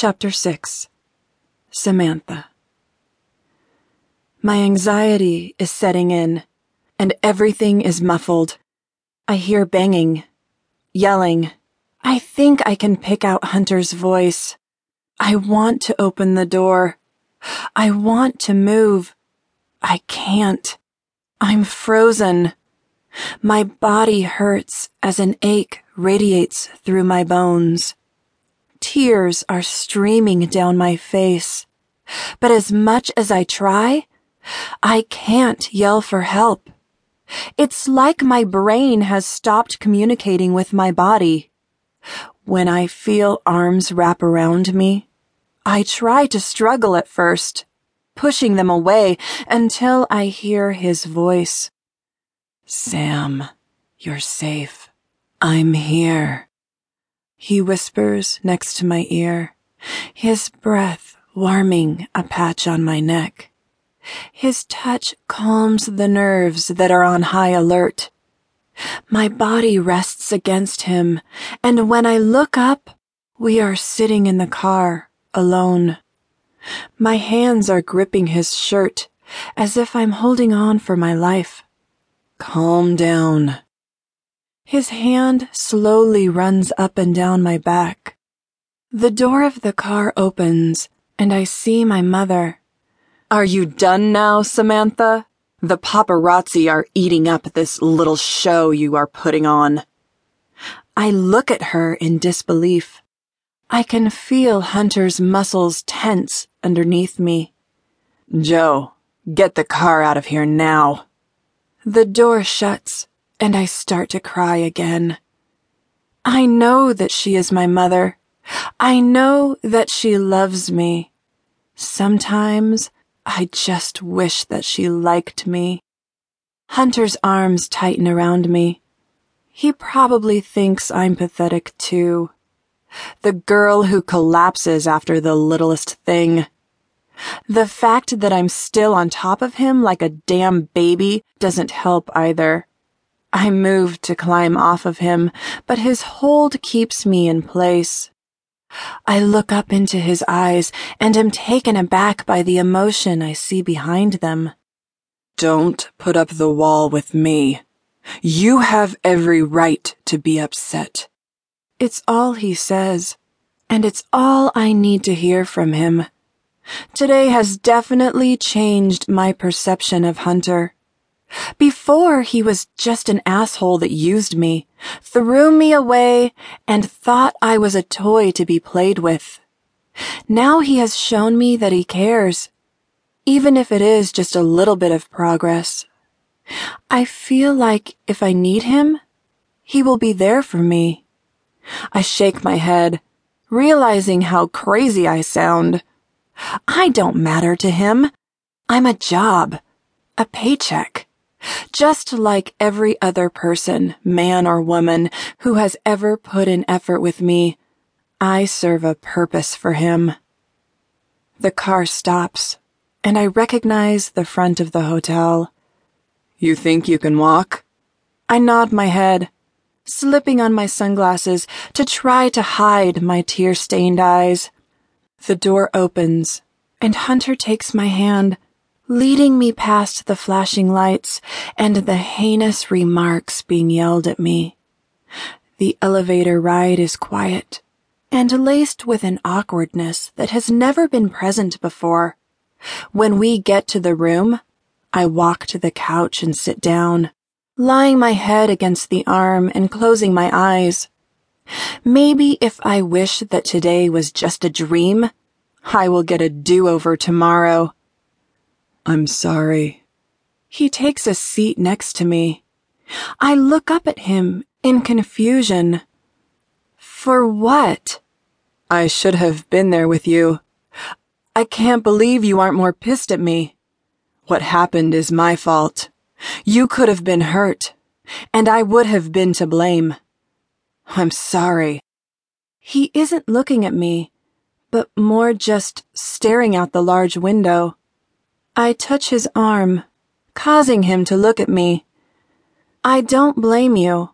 Chapter 6 Samantha My anxiety is setting in, and everything is muffled. I hear banging, yelling. I think I can pick out Hunter's voice. I want to open the door. I want to move. I can't. I'm frozen. My body hurts as an ache radiates through my bones. Tears are streaming down my face. But as much as I try, I can't yell for help. It's like my brain has stopped communicating with my body. When I feel arms wrap around me, I try to struggle at first, pushing them away until I hear his voice. Sam, you're safe. I'm here. He whispers next to my ear, his breath warming a patch on my neck. His touch calms the nerves that are on high alert. My body rests against him, and when I look up, we are sitting in the car, alone. My hands are gripping his shirt, as if I'm holding on for my life. Calm down, his hand slowly runs up and down my back. The door of the car opens, and I see my mother. Are you done now, Samantha? The paparazzi are eating up this little show you are putting on. I look at her in disbelief. I can feel Hunter's muscles tense underneath me. Joe, get the car out of here now. The door shuts and I start to cry again. I know that she is my mother. I know that she loves me. Sometimes I just wish that she liked me. Hunter's arms tighten around me. He probably thinks I'm pathetic too. The girl who collapses after the littlest thing. The fact that I'm still on top of him like a damn baby doesn't help either. I move to climb off of him, but his hold keeps me in place. I look up into his eyes and am taken aback by the emotion I see behind them. Don't put up the wall with me. You have every right to be upset. It's all he says, and it's all I need to hear from him. Today has definitely changed my perception of Hunter. Before, he was just an asshole that used me, threw me away, and thought I was a toy to be played with. Now he has shown me that he cares, even if it is just a little bit of progress. I feel like if I need him, he will be there for me. I shake my head, realizing how crazy I sound. I don't matter to him. I'm a job, a paycheck just like every other person, man or woman, who has ever put in effort with me, I serve a purpose for him. The car stops, and I recognize the front of the hotel. You think you can walk? I nod my head, slipping on my sunglasses to try to hide my tear stained eyes. The door opens, and Hunter takes my hand leading me past the flashing lights and the heinous remarks being yelled at me. The elevator ride is quiet and laced with an awkwardness that has never been present before. When we get to the room, I walk to the couch and sit down, lying my head against the arm and closing my eyes. Maybe if I wish that today was just a dream, I will get a do-over tomorrow. I'm sorry. He takes a seat next to me. I look up at him in confusion. For what? I should have been there with you. I can't believe you aren't more pissed at me. What happened is my fault. You could have been hurt, and I would have been to blame. I'm sorry. He isn't looking at me, but more just staring out the large window. I touch his arm, causing him to look at me. I don't blame you.